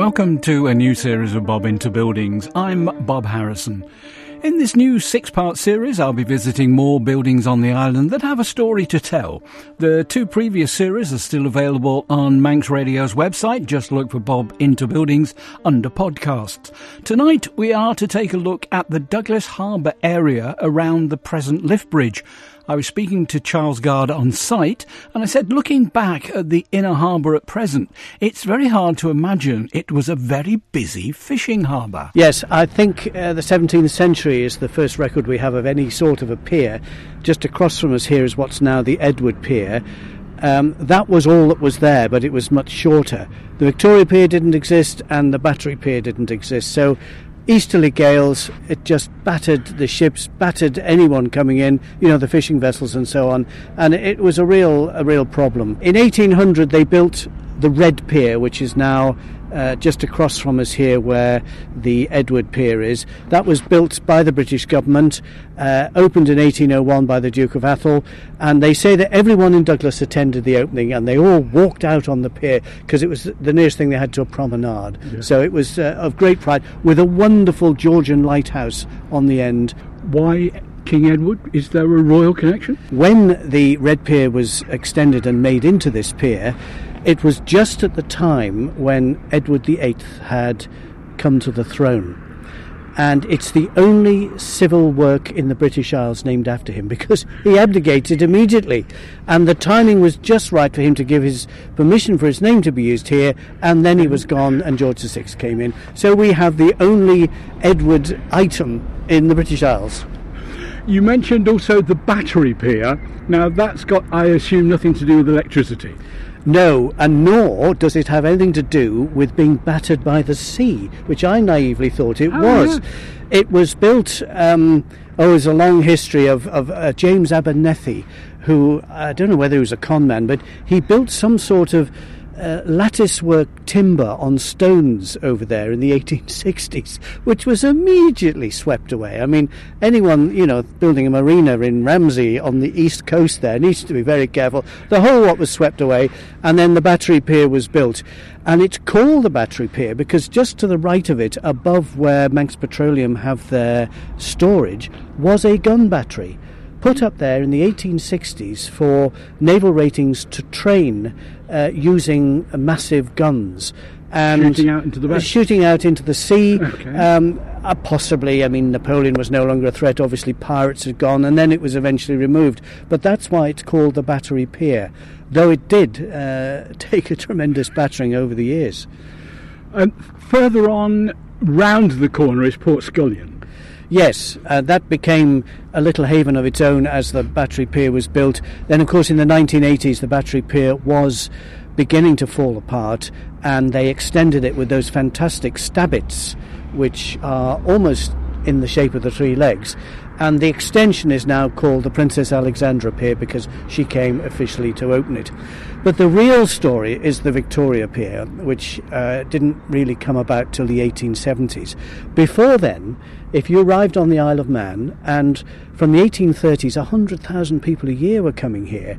Welcome to a new series of Bob Into Buildings. I'm Bob Harrison. In this new six part series, I'll be visiting more buildings on the island that have a story to tell. The two previous series are still available on Manx Radio's website. Just look for Bob Into Buildings under podcasts. Tonight, we are to take a look at the Douglas Harbour area around the present lift bridge. I was speaking to Charles Guard on site, and I said, looking back at the inner harbour at present, it's very hard to imagine it was a very busy fishing harbour. Yes, I think uh, the 17th century is the first record we have of any sort of a pier. Just across from us here is what's now the Edward Pier. Um, that was all that was there, but it was much shorter. The Victoria Pier didn't exist, and the Battery Pier didn't exist. So easterly gales, it just battered the ships, battered anyone coming in, you know, the fishing vessels and so on, and it was a real, a real problem. In 1800, they built the Red Pier, which is now uh, just across from us here where the Edward Pier is. That was built by the British government, uh, opened in 1801 by the Duke of Atholl, and they say that everyone in Douglas attended the opening and they all walked out on the pier because it was the nearest thing they had to a promenade. Yeah. So it was uh, of great pride with a wonderful Georgian lighthouse on the end. Why King Edward? Is there a royal connection? When the Red Pier was extended and made into this pier, it was just at the time when Edward VIII had come to the throne. And it's the only civil work in the British Isles named after him because he abdicated immediately. And the timing was just right for him to give his permission for his name to be used here, and then he was gone, and George VI came in. So we have the only Edward item in the British Isles. You mentioned also the battery pier. Now, that's got, I assume, nothing to do with electricity. No, and nor does it have anything to do with being battered by the sea, which I naively thought it oh, was. Yeah. It was built, um, oh, there's a long history of, of uh, James Abernethy, who, I don't know whether he was a con man, but he built some sort of uh, lattice work timber on stones over there in the 1860s, which was immediately swept away. I mean, anyone, you know, building a marina in Ramsey on the east coast there needs to be very careful. The whole lot was swept away, and then the battery pier was built. And it's called the battery pier because just to the right of it, above where Manx Petroleum have their storage, was a gun battery put up there in the 1860s for naval ratings to train uh, using massive guns. And shooting out into the uh, shooting out into the sea. Okay. Um, uh, possibly, I mean, Napoleon was no longer a threat. Obviously, pirates had gone, and then it was eventually removed. But that's why it's called the Battery Pier, though it did uh, take a tremendous battering over the years. And further on, round the corner is Port Skillion. Yes, uh, that became a little haven of its own as the battery pier was built. Then, of course, in the 1980s, the battery pier was beginning to fall apart, and they extended it with those fantastic stabits, which are almost in the shape of the three legs. And the extension is now called the Princess Alexandra Pier because she came officially to open it. But the real story is the Victoria Pier, which uh, didn't really come about till the 1870s. Before then, if you arrived on the Isle of Man, and from the 1830s, 100,000 people a year were coming here,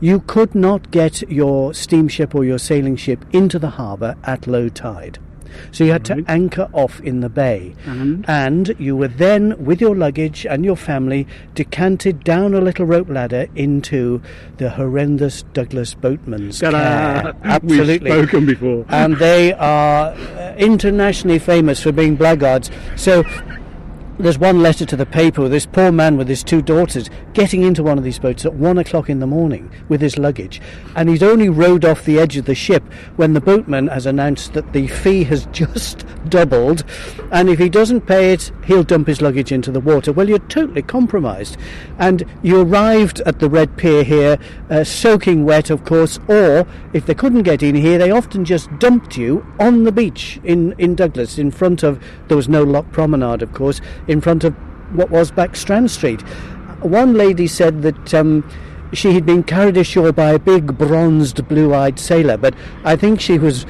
you could not get your steamship or your sailing ship into the harbour at low tide. So you had right. to anchor off in the bay. And? and you were then, with your luggage and your family, decanted down a little rope ladder into the horrendous Douglas boatman's care. Absolutely. We've spoken before. and they are uh, internationally famous for being blackguards. So there's one letter to the paper this poor man with his two daughters getting into one of these boats at one o'clock in the morning with his luggage, and he's only rowed off the edge of the ship when the boatman has announced that the fee has just doubled, and if he doesn't pay it, he'll dump his luggage into the water. Well, you're totally compromised, and you arrived at the Red Pier here, uh, soaking wet, of course, or if they couldn't get in here, they often just dumped you on the beach in in Douglas in front of. There was no Loch Promenade, of course in front of what was back Strand Street. One lady said that um, she had been carried ashore by a big bronzed blue eyed sailor, but I think she was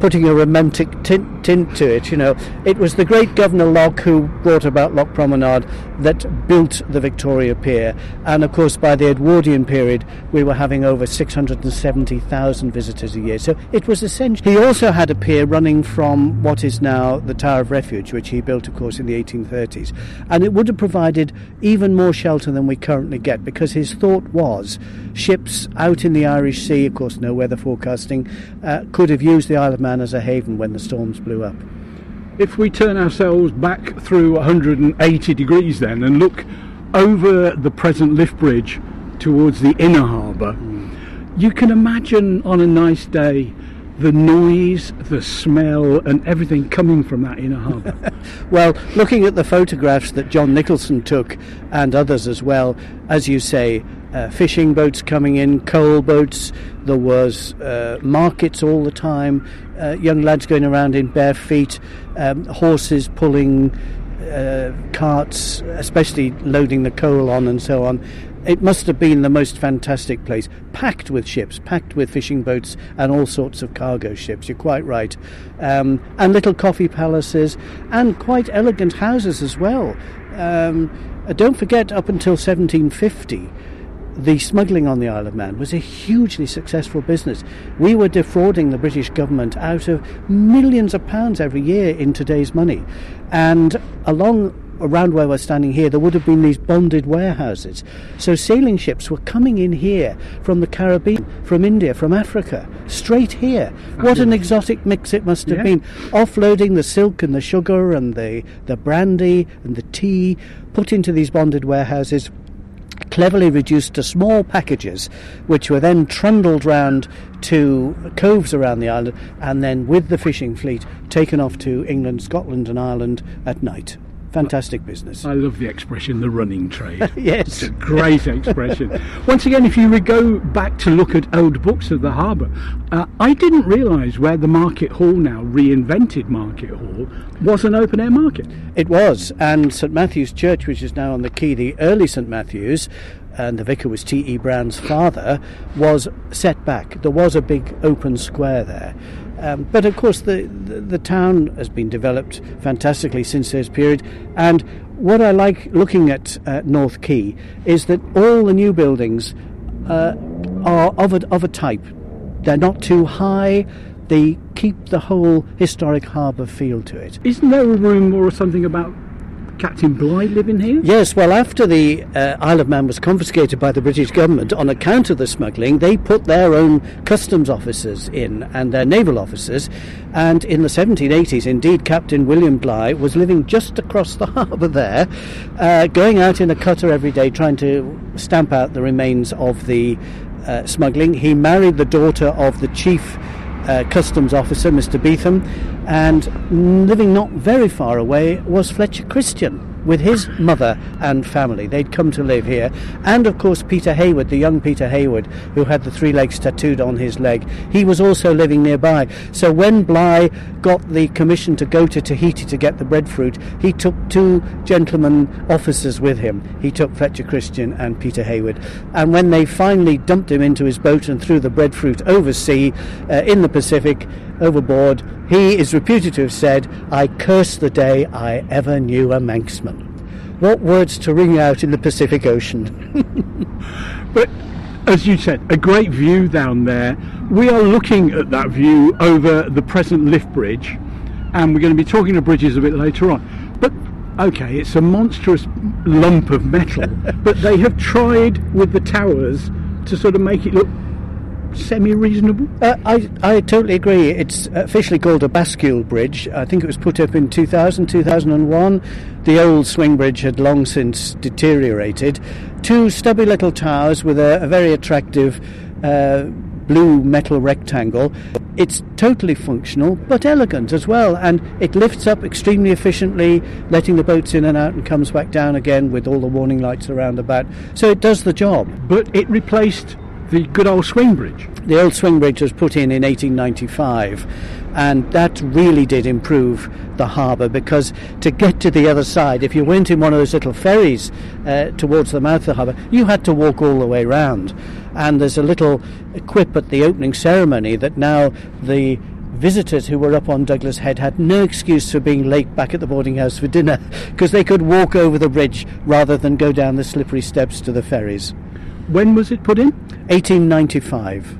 putting a romantic tint, tint, to it. You know, it was the great Governor Loch who brought about Loch Promenade that built the Victoria Pier, and of course by the Edwardian period we were having over 670,000 visitors a year. So it was essential. He also had a pier running from what is now the Tower of Refuge, which he built, of course, in the 1830s, and it would have provided even more shelter than we currently get because his thought was ships out in the Irish Sea, of course, no weather forecasting, uh, could have used the Isle of Man as a haven when the storms blew up. If we turn ourselves back through 180 degrees then and look over the present lift bridge towards the inner harbour, mm. you can imagine on a nice day the noise, the smell, and everything coming from that inner harbour? well, looking at the photographs that John Nicholson took and others as well, as you say, uh, fishing boats coming in, coal boats, there was uh, markets all the time, uh, young lads going around in bare feet, um, horses pulling uh, carts, especially loading the coal on and so on it must have been the most fantastic place, packed with ships, packed with fishing boats and all sorts of cargo ships. You're quite right. Um, and little coffee palaces and quite elegant houses as well. Um, uh, don't forget, up until 1750, the smuggling on the Isle of Man was a hugely successful business. We were defrauding the British government out of millions of pounds every year in today's money. And along around where we're standing here, there would have been these bonded warehouses. So sailing ships were coming in here from the Caribbean, from India, from Africa, straight here. What an exotic mix it must have yeah. been. Offloading the silk and the sugar and the, the brandy and the tea, put into these bonded warehouses cleverly reduced to small packages, which were then trundled round to coves around the island, and then with the fishing fleet taken off to England, Scotland, and Ireland at night. Fantastic business. I love the expression, the running trade. yes. It's a great expression. Once again, if you would go back to look at old books of the harbour, uh, I didn't realise where the Market Hall now, reinvented Market Hall, was an open air market. It was, and St Matthew's Church, which is now on the quay, the early St Matthew's, and the vicar was T.E. Brown's father, was set back. There was a big open square there. Um, but of course, the, the, the town has been developed fantastically since this period. And what I like looking at uh, North Quay is that all the new buildings uh, are of a, of a type. They're not too high. They keep the whole historic harbour feel to it. Isn't there a rumour or something about Captain Bligh living here? Yes, well, after the uh, Isle of Man was confiscated by the British government on account of the smuggling, they put their own customs officers in and their naval officers. And in the 1780s, indeed, Captain William Bligh was living just across the harbour there, uh, going out in a cutter every day trying to stamp out the remains of the uh, smuggling. He married the daughter of the chief uh, customs officer, Mr. Betham, and living not very far away was Fletcher Christian with his mother and family. They'd come to live here. And of course, Peter Heywood, the young Peter Heywood, who had the three legs tattooed on his leg, he was also living nearby. So when Bligh got the commission to go to Tahiti to get the breadfruit, he took two gentlemen officers with him. He took Fletcher Christian and Peter Heywood. And when they finally dumped him into his boat and threw the breadfruit oversea uh, in the Pacific, overboard, he is reputed to have said, I curse the day I ever knew a Manxman. What words to ring out in the Pacific Ocean. but as you said, a great view down there. We are looking at that view over the present lift bridge, and we're going to be talking to bridges a bit later on. But okay, it's a monstrous lump of metal, but they have tried with the towers to sort of make it look semi-reasonable? Uh, I, I totally agree. It's officially called a bascule bridge. I think it was put up in 2000, 2001. The old swing bridge had long since deteriorated. Two stubby little towers with a, a very attractive uh, blue metal rectangle. It's totally functional, but elegant as well, and it lifts up extremely efficiently, letting the boats in and out and comes back down again with all the warning lights around about. So it does the job. But it replaced the good old swing bridge. The old swing bridge was put in in 1895, and that really did improve the harbour because to get to the other side, if you went in one of those little ferries uh, towards the mouth of the harbour, you had to walk all the way round. And there's a little quip at the opening ceremony that now the visitors who were up on Douglas Head had no excuse for being late back at the boarding house for dinner because they could walk over the bridge rather than go down the slippery steps to the ferries. When was it put in? 1895.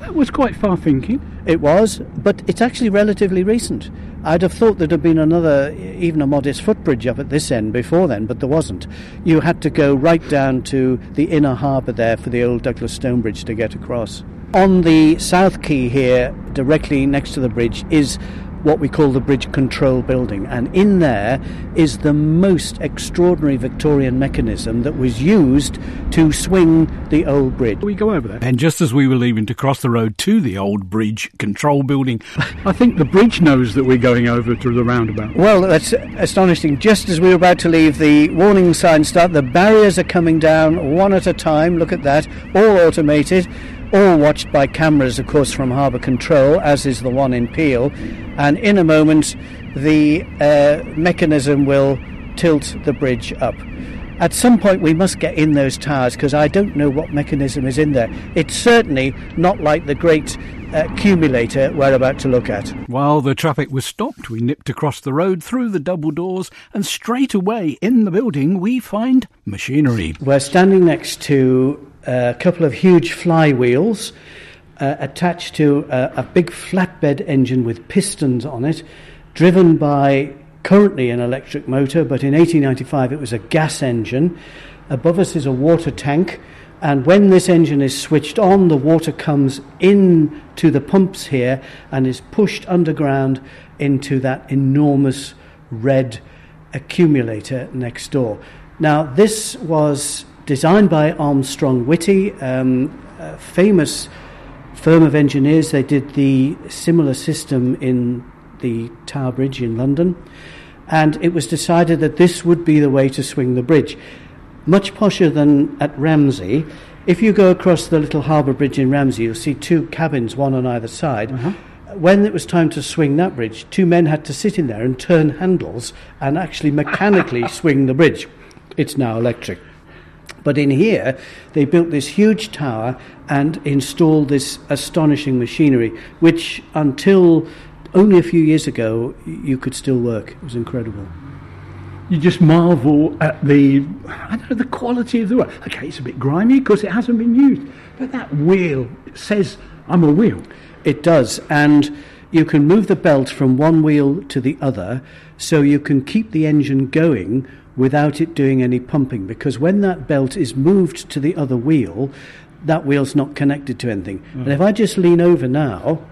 That was quite far thinking. It was, but it's actually relatively recent. I'd have thought there'd have been another, even a modest footbridge up at this end before then, but there wasn't. You had to go right down to the inner harbour there for the old Douglas Stone Bridge to get across. On the south quay here, directly next to the bridge, is what we call the bridge control building. And in there is the most extraordinary Victorian mechanism that was used to swing the old bridge. We go over there. And just as we were leaving to cross the road to the old bridge control building, I think the bridge knows that we're going over to the roundabout. Well, that's astonishing. Just as we were about to leave, the warning signs start. The barriers are coming down one at a time. Look at that. All automated all watched by cameras, of course, from Harbour Control, as is the one in Peel. And in a moment, the uh, mechanism will tilt the bridge up. At some point, we must get in those towers because I don't know what mechanism is in there. It's certainly not like the great uh, accumulator we're about to look at. While the traffic was stopped, we nipped across the road through the double doors, and straight away in the building we find machinery. We're standing next to a couple of huge flywheels uh, attached to a, a big flatbed engine with pistons on it, driven by currently an electric motor, but in 1895 it was a gas engine. Above us is a water tank, and when this engine is switched on, the water comes in to the pumps here and is pushed underground into that enormous red accumulator next door. Now, this was designed by Armstrong Whitworth, um, a famous firm of engineers. They did the similar system in the Tower Bridge in London, and it was decided that this would be the way to swing the bridge. Much posher than at Ramsey. If you go across the little harbour bridge in Ramsey, you'll see two cabins, one on either side. Uh-huh. When it was time to swing that bridge, two men had to sit in there and turn handles and actually mechanically swing the bridge. It's now electric. But in here, they built this huge tower and installed this astonishing machinery, which until only a few years ago you could still work. It was incredible. You just marvel at the, I don't know, the quality of the work. Okay, it's a bit grimy because it hasn't been used, but that wheel says, "I'm a wheel." It does, and you can move the belt from one wheel to the other, so you can keep the engine going without it doing any pumping because when that belt is moved to the other wheel, that wheel's not connected to anything. Mm. And if I just lean over now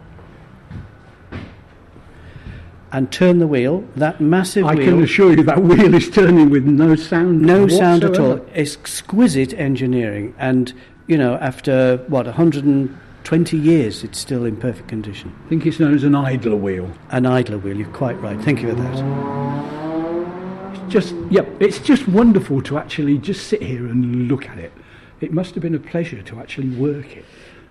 and turn the wheel, that massive I wheel. can assure you that wheel is turning with no sound. No whatsoever. sound at all. Exquisite engineering. And, you know, after, what, 120 years, it's still in perfect condition. I think it's known as an idler wheel. An idler wheel, you're quite right. Thank you for that just yeah, it's just wonderful to actually just sit here and look at it. It must have been a pleasure to actually work it.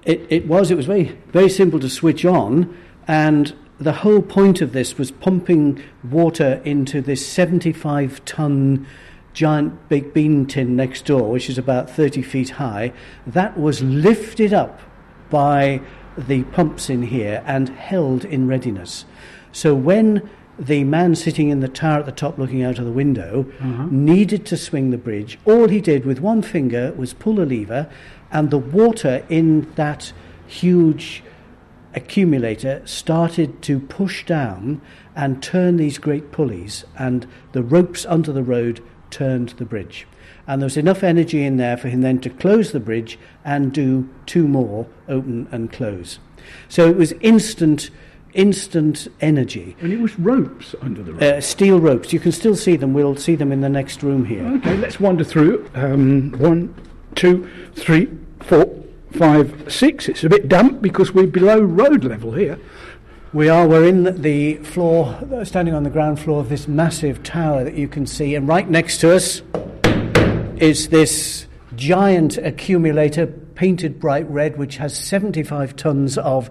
It, it was. It was very very simple to switch on, and the whole point of this was pumping water into this 75 ton giant big bean tin next door, which is about 30 feet high. That was lifted up by the pumps in here and held in readiness. So when the man sitting in the tower at the top looking out of the window uh-huh. needed to swing the bridge. All he did with one finger was pull a lever, and the water in that huge accumulator started to push down and turn these great pulleys, and the ropes under the road turned the bridge. And there was enough energy in there for him then to close the bridge and do two more, open and close. So it was instant instant energy. And it was ropes under the rope. Uh, steel ropes. You can still see them. We'll see them in the next room here. Okay, let's wander through. Um, one, two, three, four, five, six. It's a bit damp because we're below road level here. We are. We're in the floor, standing on the ground floor of this massive tower that you can see, and right next to us is this giant accumulator painted bright red, which has 75 tons of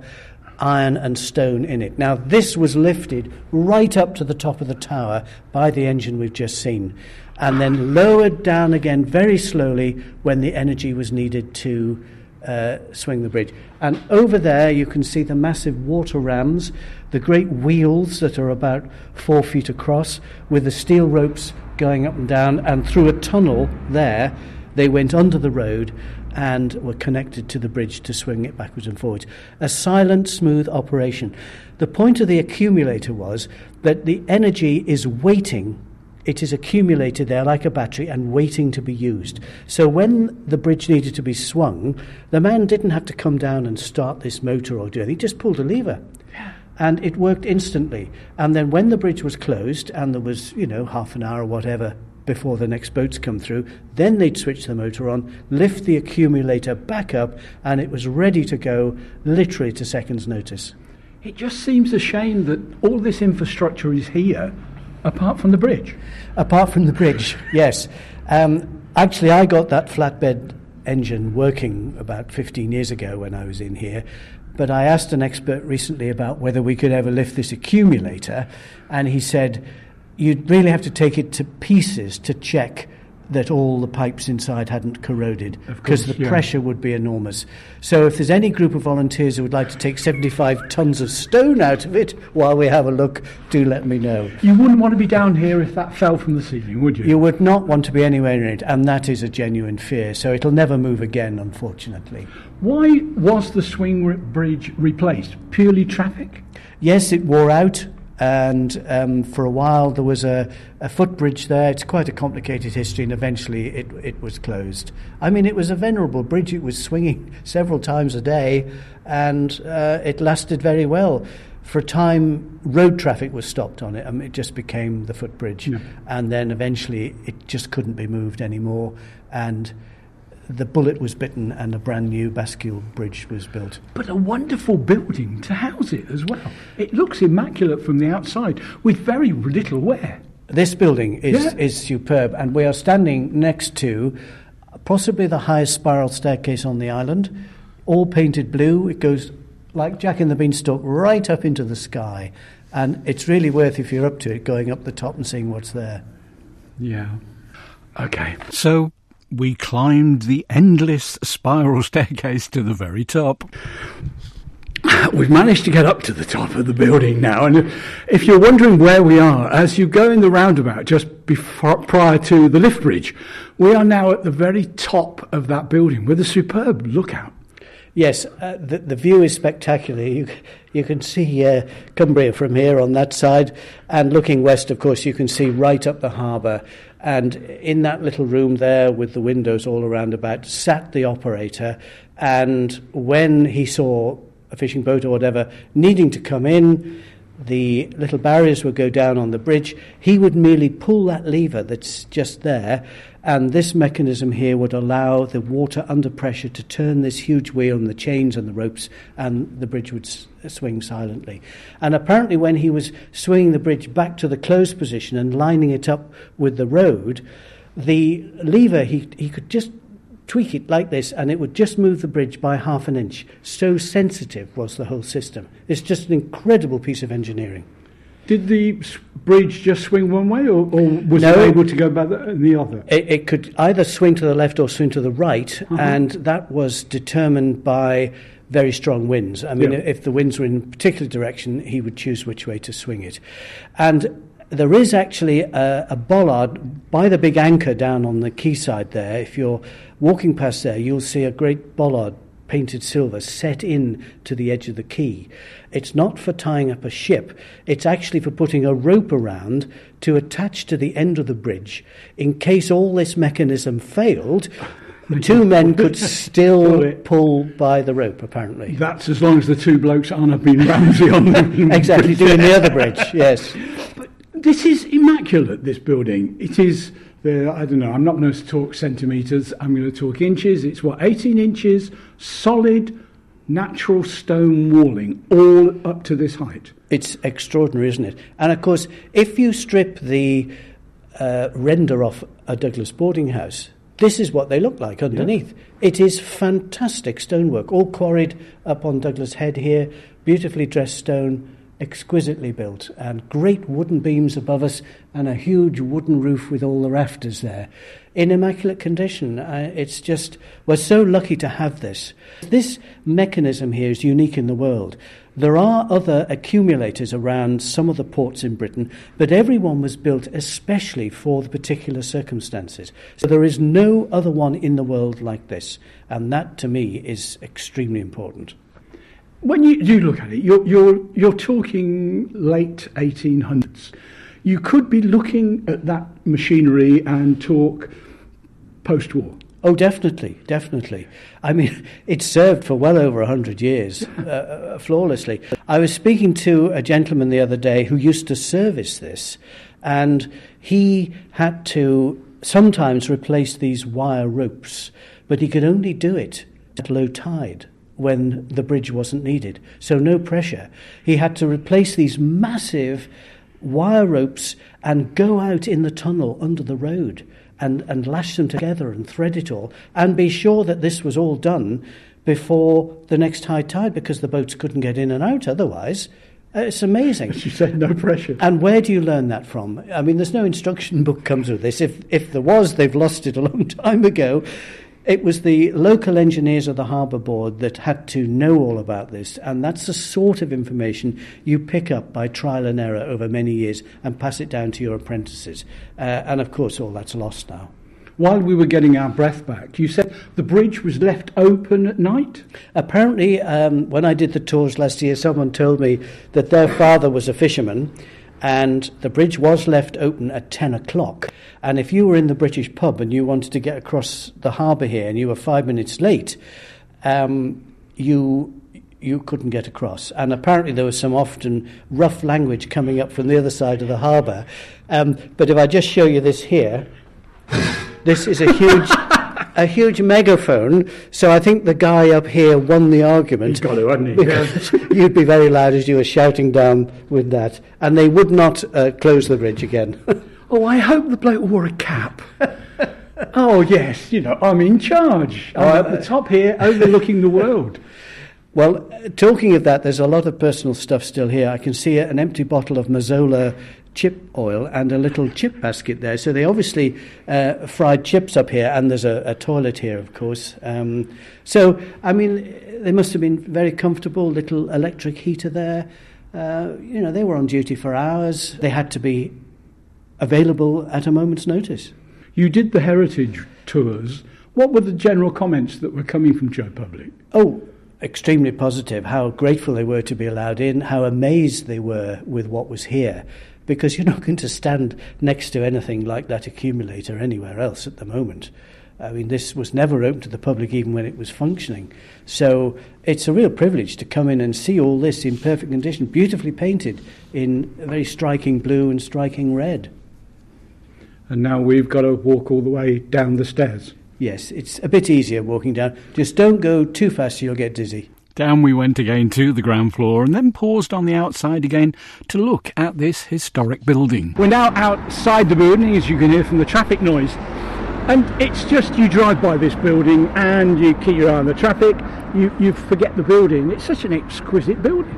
iron and stone in it. Now, this was lifted right up to the top of the tower by the engine we've just seen, and then lowered down again very slowly when the energy was needed to uh, swing the bridge. And over there, you can see the massive water rams, the great wheels that are about four feet across, with the steel ropes going up and down, and through a tunnel there, they went under the road and were connected to the bridge to swing it backwards and forwards. A silent, smooth operation. The point of the accumulator was that the energy is waiting. It is accumulated there like a battery and waiting to be used. So when the bridge needed to be swung, the man didn't have to come down and start this motor or do anything. He just pulled a lever and it worked instantly. And then when the bridge was closed and there was, you know, half an hour or whatever before the next boats come through. Then they'd switch the motor on, lift the accumulator back up, and it was ready to go literally to seconds' notice. It just seems a shame that all this infrastructure is here, apart from the bridge. Apart from the bridge, yes. Um, actually, I got that flatbed engine working about 15 years ago when I was in here. But I asked an expert recently about whether we could ever lift this accumulator, and he said, you'd really have to take it to pieces to check that all the pipes inside hadn't corroded because the yeah. pressure would be enormous. So if there's any group of volunteers who would like to take 75 tons of stone out of it while we have a look, do let me know. You wouldn't want to be down here if that fell from the ceiling, would you? You would not want to be anywhere near it, and that is a genuine fear. So it'll never move again, unfortunately. Why was the swing bridge replaced? Purely traffic? Yes, it wore out and um, for a while there was a, a, footbridge there. It's quite a complicated history, and eventually it, it was closed. I mean, it was a venerable bridge. It was swinging several times a day, and uh, it lasted very well. For a time, road traffic was stopped on it. I mean, it just became the footbridge, yeah. and then eventually it just couldn't be moved anymore. And the bullet was bitten and a brand new bascule bridge was built. But a wonderful building to house it as well. It looks immaculate from the outside with very little wear. This building is, yeah. is superb, and we are standing next to possibly the highest spiral staircase on the island, all painted blue. It goes like Jack in the Beanstalk right up into the sky, and it's really worth, if you're up to it, going up the top and seeing what's there. Yeah. Okay. So we climbed the endless spiral staircase to the very top. We've managed to get up to the top of the building now, and if you're wondering where we are, as you go in the roundabout just before, prior to the lift bridge, we are now at the very top of that building with a superb lookout. Yes, uh, the, the view is spectacular. You, you can see uh, Cumbria from here on that side, and looking west, of course, you can see right up the harbour. And in that little room there, with the windows all around about, sat the operator. And when he saw a fishing boat or whatever needing to come in, the little barriers would go down on the bridge. He would merely pull that lever that's just there, and this mechanism here would allow the water under pressure to turn this huge wheel and the chains and the ropes, and the bridge would s- swing silently. And apparently, when he was swinging the bridge back to the closed position and lining it up with the road, the lever, he, he could just tweak it like this and it would just move the bridge by half an inch. So sensitive was the whole system. It's just an incredible piece of engineering. Did the bridge just swing one way, or, or was no, it able to go back the, the other? It, it, could either swing to the left or swing to the right, uh-huh. and that was determined by very strong winds. I mean, yeah. if the winds were in a particular direction, he would choose which way to swing it. And there is actually a, a, bollard by the big anchor down on the quayside there. If you're walking past there, you'll see a great bollard painted silver set in to the edge of the quay. It's not for tying up a ship, it's actually for putting a rope around to attach to the end of the bridge in case all this mechanism failed. two men could still pull by the rope, apparently. That's as long as the two blokes aren't being Ramsey on the Exactly, doing the other bridge, yes. But this is immaculate, this building. It is the, I don't know, I'm not going to talk centimetres, I'm going to talk inches. It's what, 18 inches, solid, natural stone walling, all up to this height. It's extraordinary, isn't it? And of course, if you strip the uh, render off a Douglas boarding house, this is what they look like underneath. Yeah. It is fantastic stonework, all quarried up on Douglas Head here, beautifully dressed stone, exquisitely built, and great wooden beams above us, and a huge wooden roof with all the rafters there. In immaculate condition. Uh, it's just, we're so lucky to have this. This mechanism here is unique in the world. There are other accumulators around some of the ports in Britain, but everyone was built especially for the particular circumstances. So there is no other one in the world like this, and that to me is extremely important. When you, you look at it, you're, you're, you're talking late 1800s. You could be looking at that machinery and talk post war. Oh, definitely, definitely. I mean, it served for well over 100 years uh, uh, flawlessly. I was speaking to a gentleman the other day who used to service this, and he had to sometimes replace these wire ropes, but he could only do it at low tide when the bridge wasn't needed. So, no pressure. He had to replace these massive wire ropes and go out in the tunnel under the road and, and lash them together and thread it all and be sure that this was all done before the next high tide because the boats couldn't get in and out otherwise. It's amazing. As you said, no pressure. And where do you learn that from? I mean, there's no instruction book comes with this. If, if there was, they've lost it a long time ago. It was the local engineers of the Harbour Board that had to know all about this, and that's the sort of information you pick up by trial and error over many years and pass it down to your apprentices. Uh, and of course, all that's lost now. While we were getting our breath back, you said the bridge was left open at night? Apparently, um, when I did the tours last year, someone told me that their father was a fisherman and the bridge was left open at 10 o'clock. And if you were in the British pub and you wanted to get across the harbour here and you were five minutes late, um, you you couldn't get across. And apparently there was some often rough language coming up from the other side of the harbour. Um, but if I just show you this here, this is a huge a huge megaphone. So I think the guy up here won the argument. He's got to, hadn't he? You'd be very loud as you were shouting down with that. And they would not uh, close the bridge again. oh, I hope the bloke wore a cap. oh, yes, you know, I'm in charge. I'm oh, at the top here, overlooking the world. Well, talking of that, there's a lot of personal stuff still here. I can see an empty bottle of Mazola chip oil and a little chip basket there. So they obviously uh, fried chips up here, and there's a, a toilet here, of course. Um, so, I mean, they must have been very comfortable, little electric heater there. Uh, you know, they were on duty for hours. They had to be available at a moment's notice. You did the heritage tours. What were the general comments that were coming from Joe Public? Oh, extremely positive. How grateful they were to be allowed in, how amazed they were with what was here because you're not going to stand next to anything like that accumulator anywhere else at the moment. I mean, this was never open to the public even when it was functioning. So it's a real privilege to come in and see all this in perfect condition, beautifully painted in a very striking blue and striking red. And now we've got to walk all the way down the stairs. Yes, it's a bit easier walking down. Just don't go too fast, you'll get dizzy. Down we went again to the ground floor and then paused on the outside again to look at this historic building. We're now outside the building, as you can hear from the traffic noise. And it's just you drive by this building and you keep your eye on the traffic, you, you forget the building. It's such an exquisite building.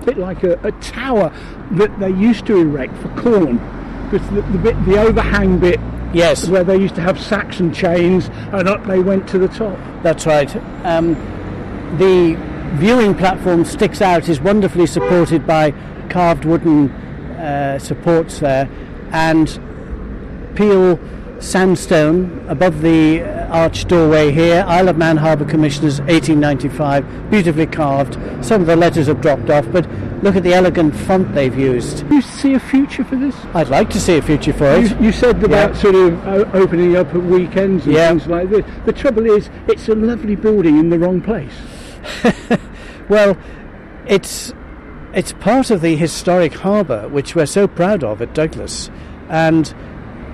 A bit like a, a tower that they used to erect for corn. Because the, the, bit, the overhang bit Yes. Where they used to have sacks and chains, and up they went to the top. That's right. Um, the viewing platform sticks out, is wonderfully supported by carved wooden uh, supports there, and Peel sandstone above the arch doorway here. Isle of Man Harbour Commissioners 1895, beautifully carved. Some of the letters have dropped off, but look at the elegant font they've used. You see a future for this? I'd like to see a future for it. You, you said about yeah. sort of uh, opening up at weekends and yeah. things like this. The trouble is, it's a lovely building in the wrong place. well, it's it's part of the historic harbour which we're so proud of at Douglas, and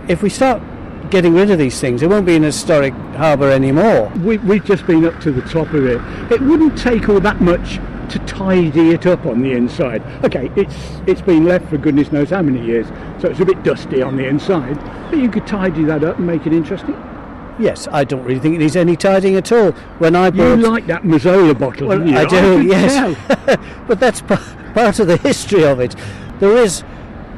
if we start getting rid of these things, it won't be an historic harbour anymore. We, we've just been up to the top of it. It wouldn't take all that much to tidy it up on the inside. Okay, it's it's been left for goodness knows how many years, so it's a bit dusty on the inside. But you could tidy that up and make it interesting. Yes, I don't really think it needs any tidying at all. When I bought, you like that Mazola bottle, well, you? I do, I yes, but that's part of the history of it. There is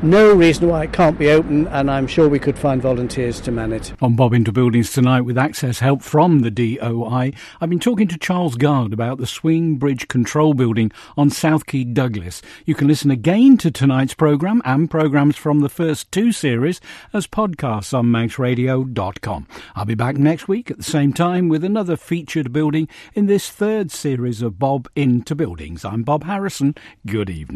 no reason why it can't be open, and I'm sure we could find volunteers to man it. On Bob into Buildings tonight, with access help from the DOI, I've been talking to Charles Guard about the Swing Bridge Control Building on South Quay Douglas. You can listen again to tonight's programme and programmes from the first two series as podcasts on manxradio.com. I'll be back next week at the same time with another featured building in this third series of Bob into Buildings. I'm Bob Harrison. Good evening.